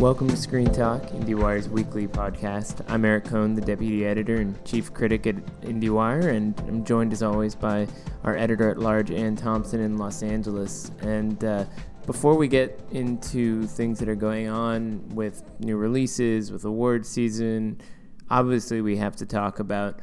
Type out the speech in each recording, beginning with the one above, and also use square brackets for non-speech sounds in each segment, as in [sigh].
Welcome to Screen Talk, IndieWire's weekly podcast. I'm Eric Kohn, the deputy editor and chief critic at IndieWire, and I'm joined as always by our editor at large, Anne Thompson, in Los Angeles. And uh, before we get into things that are going on with new releases, with award season, obviously we have to talk about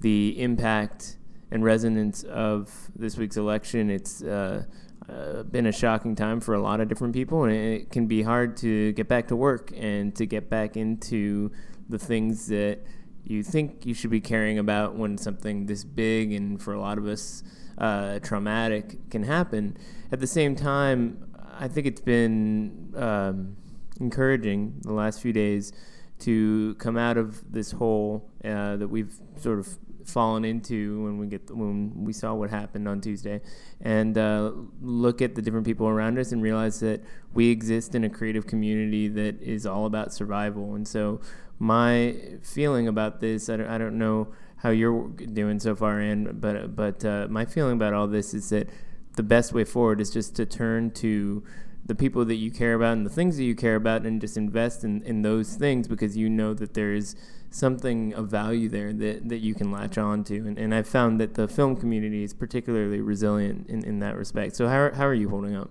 the impact and resonance of this week's election. It's uh, uh, been a shocking time for a lot of different people, and it can be hard to get back to work and to get back into the things that you think you should be caring about when something this big and for a lot of us uh, traumatic can happen. At the same time, I think it's been um, encouraging the last few days to come out of this hole uh, that we've sort of fallen into when we get when we saw what happened on Tuesday, and uh, look at the different people around us and realize that we exist in a creative community that is all about survival. And so, my feeling about this, I don't, I don't know how you're doing so far, Anne, but but uh, my feeling about all this is that the best way forward is just to turn to the people that you care about and the things that you care about and just invest in, in those things because you know that there is something of value there that, that you can latch on to. And, and I've found that the film community is particularly resilient in, in that respect. So, how, how are you holding up?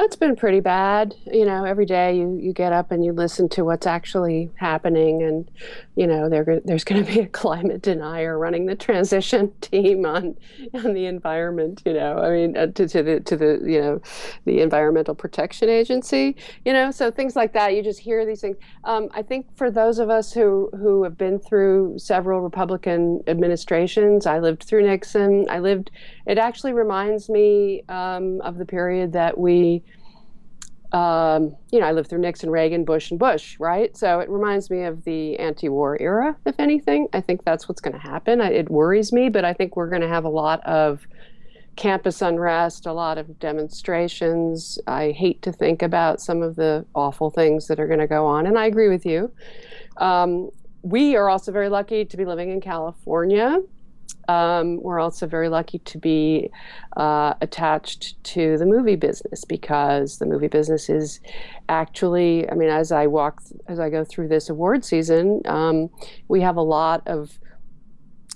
It's been pretty bad. You know, every day you, you get up and you listen to what's actually happening, and you know there there's going to be a climate denier running the transition [laughs] team on on the environment. You know, I mean, uh, to, to the to the you know the Environmental Protection Agency. You know, so things like that. You just hear these things. Um, I think for those of us who who have been through several Republican administrations, I lived through Nixon. I lived. It actually reminds me um, of the period that we um, you know, I lived through Nixon, Reagan, Bush, and Bush, right? So it reminds me of the anti war era, if anything. I think that's what's going to happen. I, it worries me, but I think we're going to have a lot of campus unrest, a lot of demonstrations. I hate to think about some of the awful things that are going to go on, and I agree with you. Um, we are also very lucky to be living in California. Um, we're also very lucky to be uh, attached to the movie business because the movie business is actually, I mean, as I walk, as I go through this award season, um, we have a lot of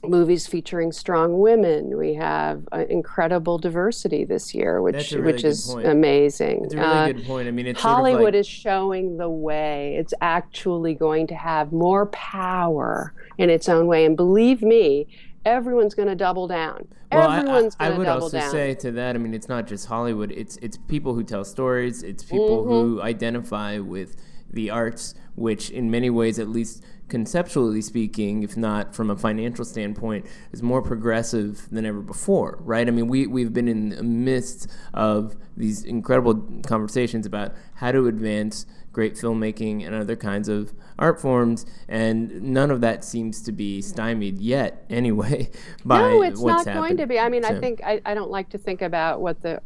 movies featuring strong women. We have uh, incredible diversity this year, which really which is point. amazing. It's a really uh, good point. I mean, it's Hollywood sort of like, is showing the way. It's actually going to have more power in its own way, and believe me, everyone's going to double down. Well, everyone's I, I, I would also down. say to that. I mean, it's not just Hollywood. It's it's people who tell stories. It's people Mm-hmm. who identify with the arts, which in many ways, at least conceptually speaking, if not from a financial standpoint, is more progressive than ever before. Right? I mean, we we've been in the midst of these incredible conversations about how to advance great filmmaking and other kinds of art forms, and none of that seems to be stymied yet, [laughs] anyway. By no, it's not going to be. I mean, I think I, I don't like to think about what the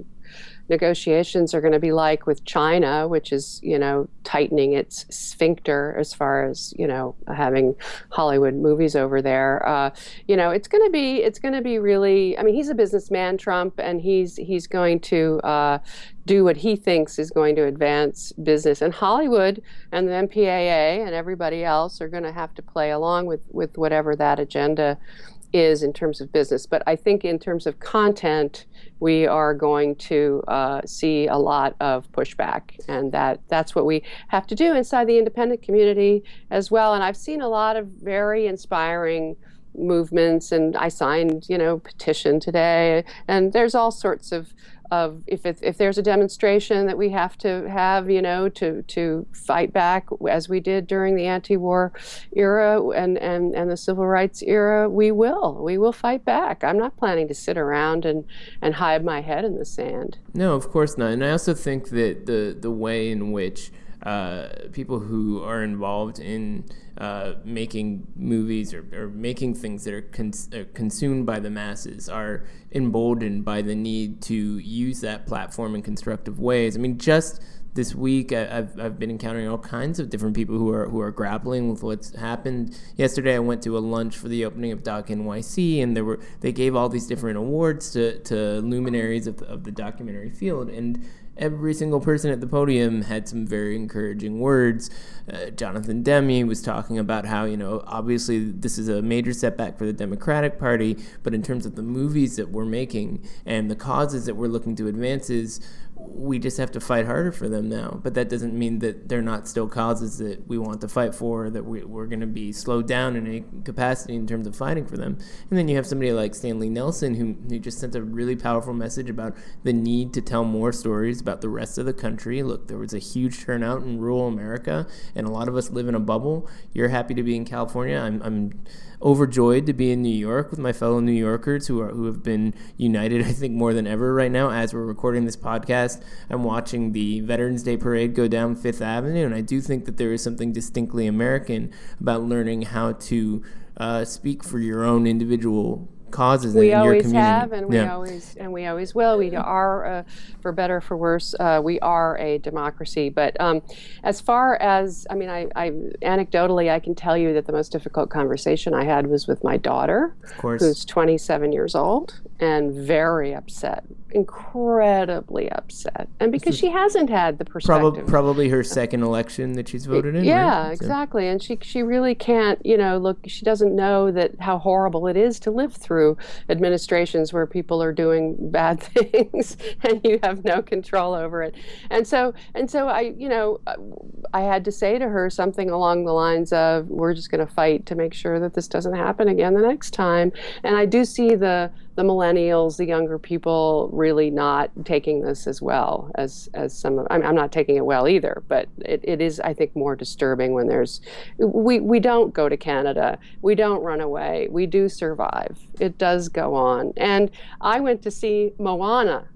negotiations are going to be like with China, which is, you know, tightening its sphincter as far as, you know, having Hollywood movies over there. Uh, you know, it's going to be, it's going to be really, I mean, he's a businessman, Trump, and he's, he's going to, uh, do what he thinks is going to advance business. And Hollywood and the MPAA and everybody else are going to have to play along with, with whatever that agenda is in terms of business. But I think in terms of content, we are going to uh, see a lot of pushback, and that that's what we have to do inside the independent community as well. And I've seen a lot of very inspiring movements, and I signed, you know, petition today, and there's all sorts of of if it, if there's a demonstration that we have to have, you know, to to fight back as we did during the anti-war era and and and the civil rights era, we will we will fight back. I'm not planning to sit around and and hide my head in the sand. No, of course not. And I also think that the the way in which uh, people who are involved in uh, making movies or, or making things that are, are consumed by the masses are emboldened by the need to use that platform in constructive ways. I mean, just this week I, have I've been encountering all kinds of different people who are who are grappling with what's happened. Yesterday, I went to a lunch for the opening of Doc NYC, and there were they gave all these different awards to to luminaries of the, of the documentary field, and every single person at the podium had some very encouraging words. Uh, Jonathan Demme was talking about how, you know, obviously this is a major setback for the Democratic Party, but in terms of the movies that we're making and the causes that we're looking to advances, we just have to fight harder for them now. But that doesn't mean that they're not still causes that we want to fight for, that we, are going to be slowed down in any capacity in terms of fighting for them. And then you have somebody like Stanley Nelson who, who just sent a really powerful message about the need to tell more stories about the rest of the country. Look, there was a huge turnout in rural America, and a lot of us live in a bubble. You're happy to be in California. I'm, I'm overjoyed to be in New York with my fellow New Yorkers who are who have been united, [laughs] I think, more than ever right now. As we're recording this podcast, I'm watching the Veterans Day parade go down Fifth Avenue, and I do think that there is something distinctly American about learning how to uh, speak for your own individual causes we in always your community. have and we yeah. always and we always will. We are uh, for better for worse uh, we are a democracy. But um, as far as i mean I, I, anecdotally i can tell you that the most difficult conversation i had was with my daughter who's 27 years old and very upset incredibly upset. And because she hasn't had the perspective. probably, probably her second election that she's voted in yeah right? exactly. And she she really can't you know look she doesn't know that how horrible it is to live through administrations where people are doing bad [laughs] things and you have no control over it. And so and so i you know i had to say to her something along the lines of we're just going to fight to make sure that this doesn't happen again the next time. And i do see the the millennials, the younger people, really not taking this as well as as some of. I'm, I'm not taking it well either, but it, it is, I think, more disturbing when there's. We we don't go to Canada. We don't run away. We do survive. It does go on. And I went to see Moana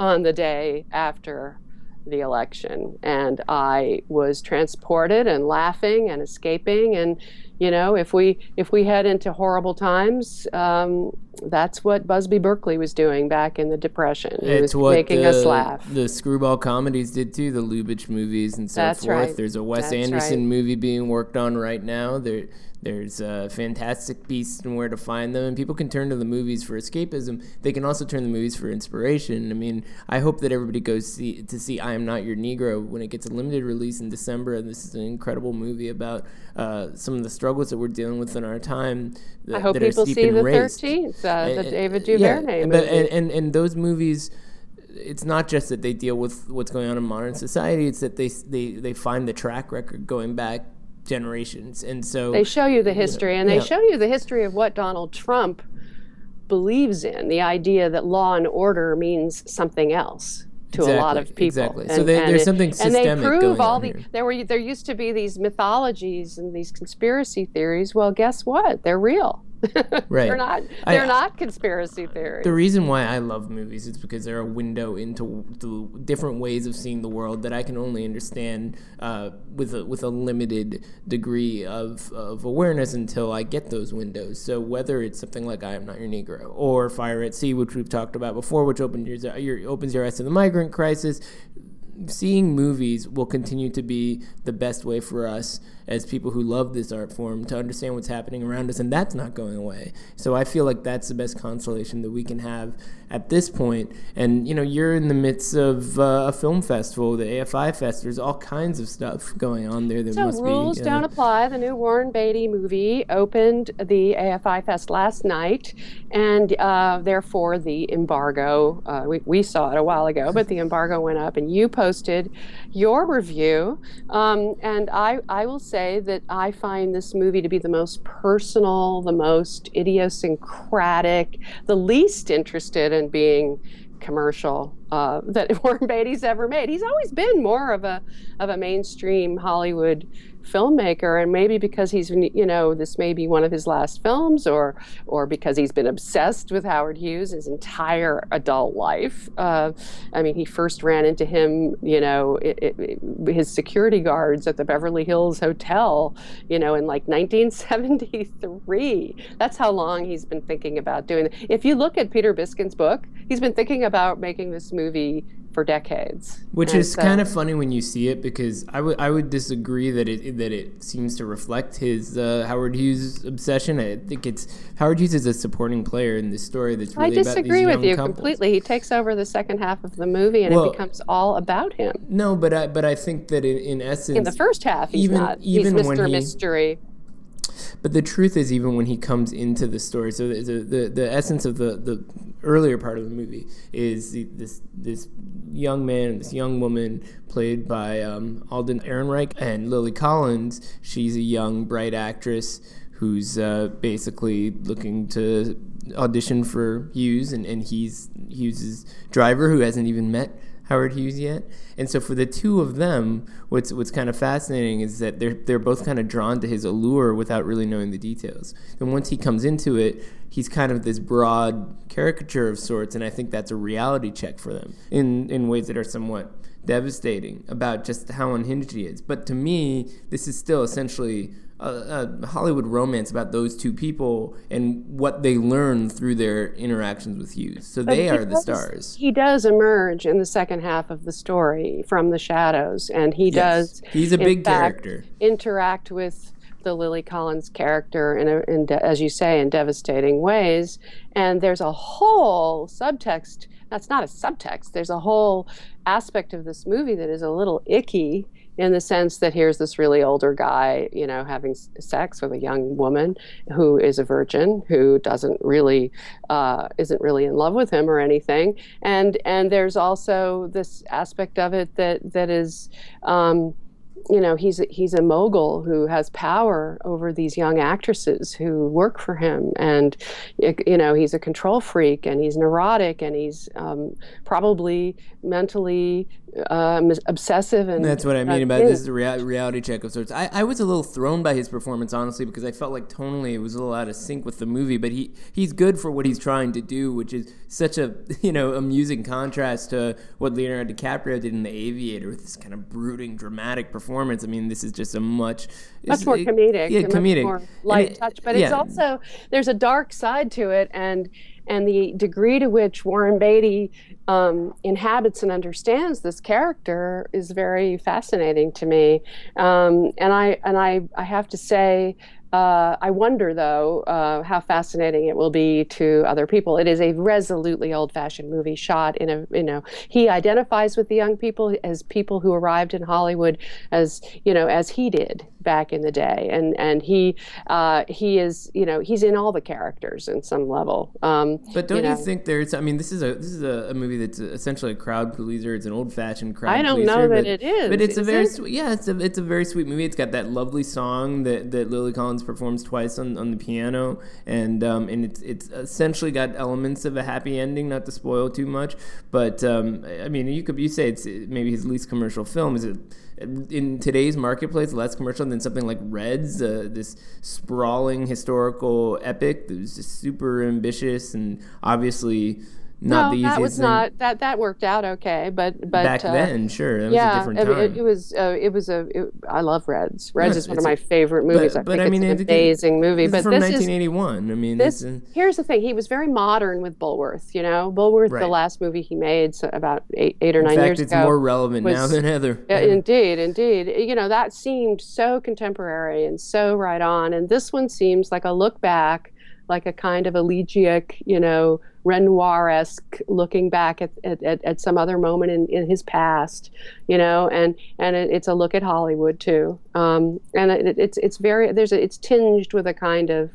on the day after the election, and I was transported and laughing and escaping and you know if we if we head into horrible times um, that's what busby berkeley was doing back in the depression he it's was making the, us laugh the screwball comedies did too the lubitsch movies and so that's forth right. there's a wes that's anderson right. movie being worked on right now there there's uh, fantastic beasts and where to find them, and people can turn to the movies for escapism. They can also turn to the movies for inspiration. I mean, I hope that everybody goes see, to see "I Am Not Your Negro" when it gets a limited release in December. And this is an incredible movie about uh, some of the struggles that we're dealing with in our time. That, I hope people see the race. Thirteenth, uh, the David Duvernay yeah, movie. But, and, and and those movies it's not just that they deal with what's going on in modern society it's that they they, they find the track record going back generations. And so they show you the history, you know, and they yeah. show you the history of what Donald Trump believes in the idea that law and order means something else to exactly, a lot of people. Exactly. so they, there's it, something systemic and they prove all the here. there were there used to be these mythologies and these conspiracy theories. Well, guess what? They're real. [laughs] right. they're not. They're I, not conspiracy theories. The reason why I love movies is because they're a window into the different ways of seeing the world that I can only understand uh, with a, with a limited degree of, of awareness until I get those windows. So whether it's something like I Am Not Your Negro or Fire at Sea, which we've talked about before, which opens your, your opens your eyes to the migrant crisis, seeing movies will continue to be the best way for us as people who love this art form to understand what's happening around us, and that's not going away. So I feel like that's the best consolation that we can have at this point. And you know, you're in the midst of uh, a film festival, the AFI Fest. There's all kinds of stuff going on there. That so must rules be, don't apply. The new Warren Beatty movie opened the AFI Fest last night, and uh, therefore the embargo. Uh, we, we saw it a while ago, but the embargo went up, and you posted your review. Um, and I, I will say that I find this movie to be the most personal, the most idiosyncratic, the least interested in being commercial uh, that [laughs] Warren Beatty's ever made. He's always been more of a of a mainstream Hollywood filmmaker and maybe because he's you know this may be one of his last films or or because he's been obsessed with howard hughes his entire adult life uh, i mean he first ran into him you know it, it, it, his security guards at the beverly hills hotel you know in like 1973 that's how long he's been thinking about doing it. If you look at peter Biskind's book he's been thinking about making this movie for decades. Which And is so- kind of funny when you see it because I would I would disagree that it that it seems to reflect his uh, Howard Hughes obsession. I think it's Howard Hughes is a supporting player in this story that's I really disagree about with these you couples. completely. He takes over the second half of the movie, and Well- it becomes all about him. No, but I but I think that in, in essence In the first half, he's even- not. even he's Mr. he- Mystery. But the truth is, even when he comes into the story, so the the, the, the essence of the, the earlier part of the movie is the, this this young man, and this young woman played by um, Alden Ehrenreich and Lily Collins. She's a young, bright actress who's uh, basically looking to audition for Hughes, and, and he's Hughes's driver who hasn't even met Howard Hughes yet. And so for the two of them, what's what's kind of fascinating is that they're they're both kind of drawn to his allure without really knowing the details. And once he comes into it, he's kind of this broad caricature of sorts, and I think that's a reality check for them in in ways that are somewhat devastating about just how unhinged he is. But to me, this is still essentially a, a Hollywood romance about those two people and what they learn through their interactions with Hughes. So they he are the stars. He does emerge in the second half of the story from the shadows, and he Yes. does. He's a big fact, character. Interact with the Lily Collins character in, a, in de- as you say, in devastating ways. And there's a whole subtext. That's not a subtext. There's a whole aspect of this movie that is a little icky in the sense that here's this really older guy, you know, having sex with a young woman who is a virgin, who doesn't really, uh, isn't really in love with him or anything, and and there's also this aspect of it that that is. Um, you know he's he's a mogul who has power over these young actresses who work for him. And you know he's a control freak and he's neurotic and he's um, probably mentally um, obsessive and That's what I mean about this is a rea- reality check of sorts. I, I was a little thrown by his performance, honestly, because I felt like tonally it was a little out of sync with the movie. But he, he's good for what he's trying to do, which is such a [laughs] you know amusing contrast to what Leonardo DiCaprio did in The Aviator with this kind of brooding, dramatic performance. I mean, this is just a much much more comedic, yeah, comedic, more light it- touch. But it's also there's a dark side to it, and and the degree to which Warren Beatty um, inhabits and understands this character is very fascinating to me. Um, and I and I I have to say. Uh, I wonder, though, uh, how fascinating it will be to other people. It is a resolutely old-fashioned movie, shot in a, you know, he identifies with the young people as people who arrived in Hollywood, as you know, as he did back in the day, and and he uh, he is, you know, he's in all the characters in some level. Um, But don't you, know. think there's? I mean, this is a this is a, a movie that's essentially a crowd pleaser. It's an old fashioned crowd. I don't pleaser, know that but, it is, But it's a very it? sweet. Yeah, it's a it's a very sweet movie. It's got that lovely song that, that Lily Collins performs twice on, on the piano, and um, and it's it's essentially got elements of a happy ending. Not to spoil too much, but um, I mean, you could you say it's maybe his least commercial film. Is it? In today's marketplace, less commercial than something like Reds, uh, this sprawling historical epic that was just super ambitious and obviously not no, the that was thing. not that that worked out okay, but but back uh, then. Sure, that was yeah, a different time. it, it was uh, it was a it, I love Reds. Reds Yes, is one of my a- favorite movies. but- I but think I mean, it's it- an amazing movie. this But is from this is 1981. I mean, this uh, here's the thing he was very modern with Bulworth you know Bulworth the last movie he made so about eight, eight or in nine fact, years it's ago it's more relevant now than ever. Yeah, indeed indeed you know that seemed so contemporary and so right on and this one seems like a look back like a kind of elegiac you know Renoir-esque looking back at, at, at, at some other moment in, in his past, you know, and and it, it's a look at Hollywood too, um, and it, it's it's very there's a, it's tinged with a kind of,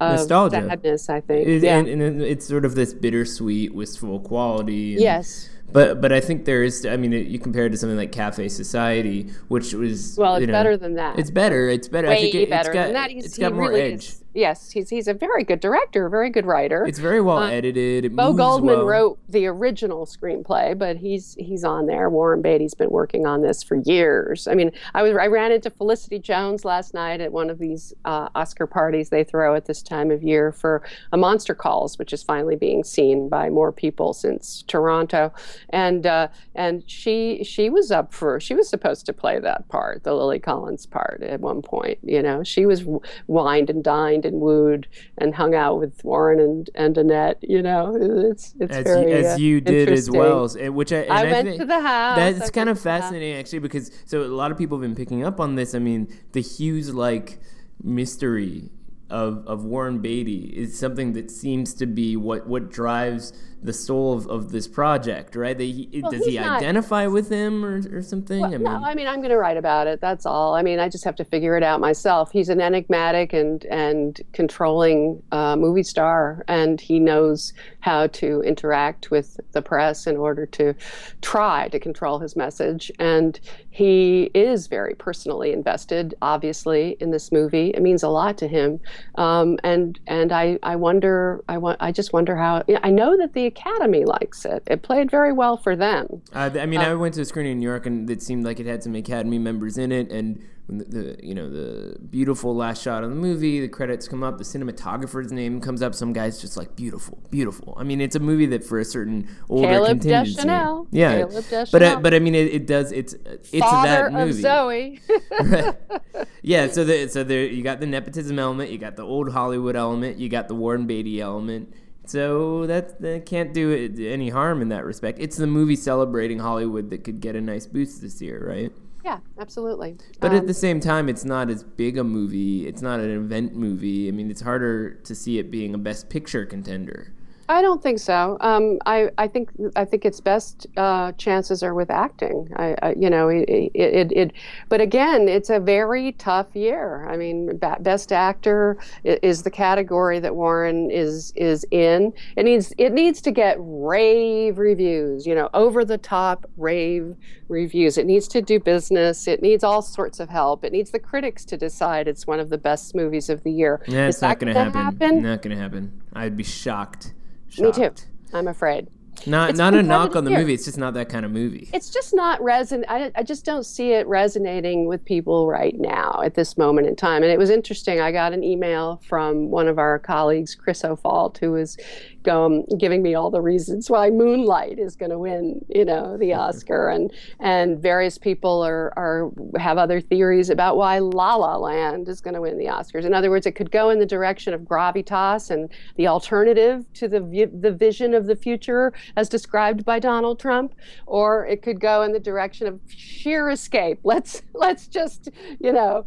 of Nostalgia. sadness, I think. It- yeah. and, and it's sort of this bittersweet, wistful quality. and- yes. But but I think there is. I mean, you compare it to something like Cafe Society, which was Well, it's you know, better than that. It's better. It's better. I think it, better it's got, than that. He's, it's got more really edge. Is, yes, he's he's a very good director, a very good writer. It's very well Uh, edited. It Bo Goldman well. wrote the original screenplay, but he's he's on there. Warren Beatty's been working on this for years. I mean, I was I ran into Felicity Jones last night at one of these uh, Oscar parties they throw at this time of year for a Monster Calls, which is finally being seen by more people since Toronto, and uh, and she she was up for she was supposed to play that part, the Lily Collins part, at one point. You know, she was wined and dined dined and wooed and hung out with Warren and, and Annette. You know, it's it's as very you, as uh, you did as well, which I, I, I went to the house. that's kind of to the house. fascinating actually because so a lot of people have been picking up on this. I mean, the Hughes like mystery of of Warren Beatty is something that seems to be what what drives the soul of, of this project, right? He, Well, does he not- identify with him or, or something? Well, I no, I mean, I'm going to write about it. That's all. I mean, I just have to figure it out myself. He's an enigmatic and and controlling uh, movie star, and he knows how to interact with the press in order to try to control his message. And he is very personally invested, obviously, in this movie. It means a lot to him. Um, and and I I wonder I want I just wonder how I know that the Academy likes it. It played very well for them. Uh, I mean, I went to a screening in New York, and it seemed like it had some Academy members in it. And the, the you know the beautiful last shot of the movie, the credits come up, the cinematographer's name comes up. Some guy's just like beautiful, beautiful. I mean, it's a movie that for a certain older Caleb contingency, Deschanel. yeah. Caleb but uh, but I mean, it, it does. It's it's Father that of movie. Zoe. [laughs] yeah, so [laughs] the, so there you got the nepotism element, you got the old Hollywood element, you got the Warren Beatty element. So that, that can't do it any harm in that respect. It's the movie celebrating Hollywood that could get a nice boost this year, right? yeah, absolutely. But Um, at the same time, it's not as big a movie. It's not an event movie. I mean, it's harder to see it being a Best Picture contender. I don't think so. Um, I, I think I think its best uh, chances are with acting. I, I you know it, it, it, it but again it's a very tough year. I mean, best actor is the category that Warren is is in. It needs it needs to get rave reviews. You know, over the top rave reviews. It needs to do business. It needs all sorts of help. It needs the critics to decide it's one of the best movies of the year. Yeah, Is it's not going to gonna happen. Not going to happen. I'd be shocked. Me too. I'm afraid. Not It's not a knock on the year. movie. It's just not that kind of movie. it's just not reson. I, I just don't see it resonating with people right now at this moment in time. And it was interesting. I got an email from one of our colleagues, Chris O'Falt, who was um, giving me all the reasons why Moonlight is going to win, you know, the [laughs] Oscar, and and various people are are have other theories about why La La Land is going to win the Oscars. In other words, it could go in the direction of gravitas and the alternative to the the vision of the future as described by Donald Trump, or it could go in the direction of sheer escape. [laughs] Let's let's just you know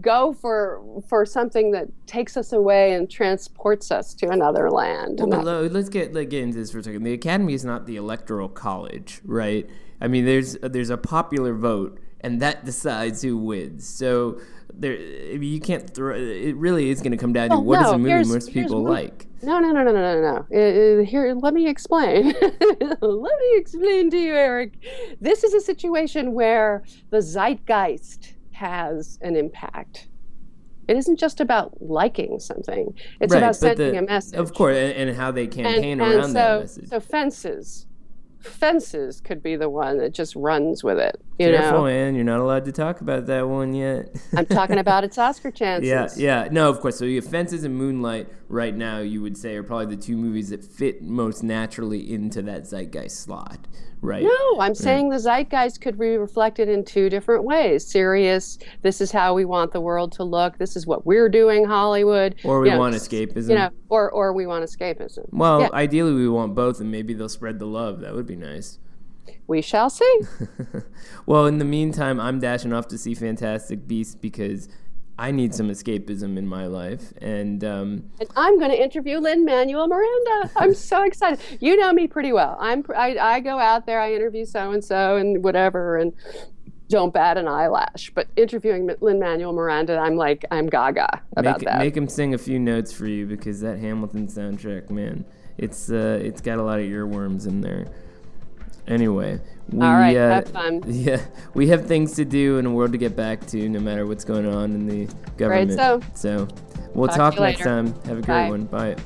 go for for something that takes us away and transports us to another land. Well, And but that- let's get like, get into this for a second. The Academy is not the electoral college, right? I mean, there's there's a popular vote, and that decides who wins. So there, I mean, you can't throw. It really is going to come down to Well, what is no, a movie most people one- like. No, no, no, no, no, no, no. Uh, here, let me explain. [laughs] let me explain to you, Eric. This is a situation where the zeitgeist has an impact. It isn't just about liking something; it's right, about sending the- a message. Of course, and, and how they campaign and around so, that message. so fences, fences could be the one that just runs with it. You Careful, know, man. You're not allowed to talk about that one yet. I'm talking about its [laughs] Oscar chances. Yeah, yeah. No, of course. So you Fences and Moonlight right now, you would say, are probably the two movies that fit most naturally into that zeitgeist slot, right? No, I'm saying the zeitgeist could be reflected in two different ways. Serious, this is how we want the world to look. This is what we're doing, Hollywood. Or we You know, want escapism. You know, or or we want escapism. well, yeah. ideally, we want both, and maybe they'll spread the love. That would be nice. We shall see. [laughs] well, in the meantime, I'm dashing off to see Fantastic Beasts because I need some escapism in my life. And um, and I'm going to interview Lin-Manuel Miranda. I'm so excited. You know me pretty well. I'm I, I go out there, I interview so and so and whatever, and don't bat an eyelash. But interviewing Lin-Manuel Miranda, I'm like I'm gaga about make, that. make him sing a few notes for you because that Hamilton soundtrack, man, it's uh, it's got a lot of earworms in there. Anyway, we, All right, uh, have fun. [laughs] Yeah, we have things to do and a world to get back to, no matter what's going on in the government. Right, so. so we'll Talk talk, next later. time. Have a great Bye. one. Bye.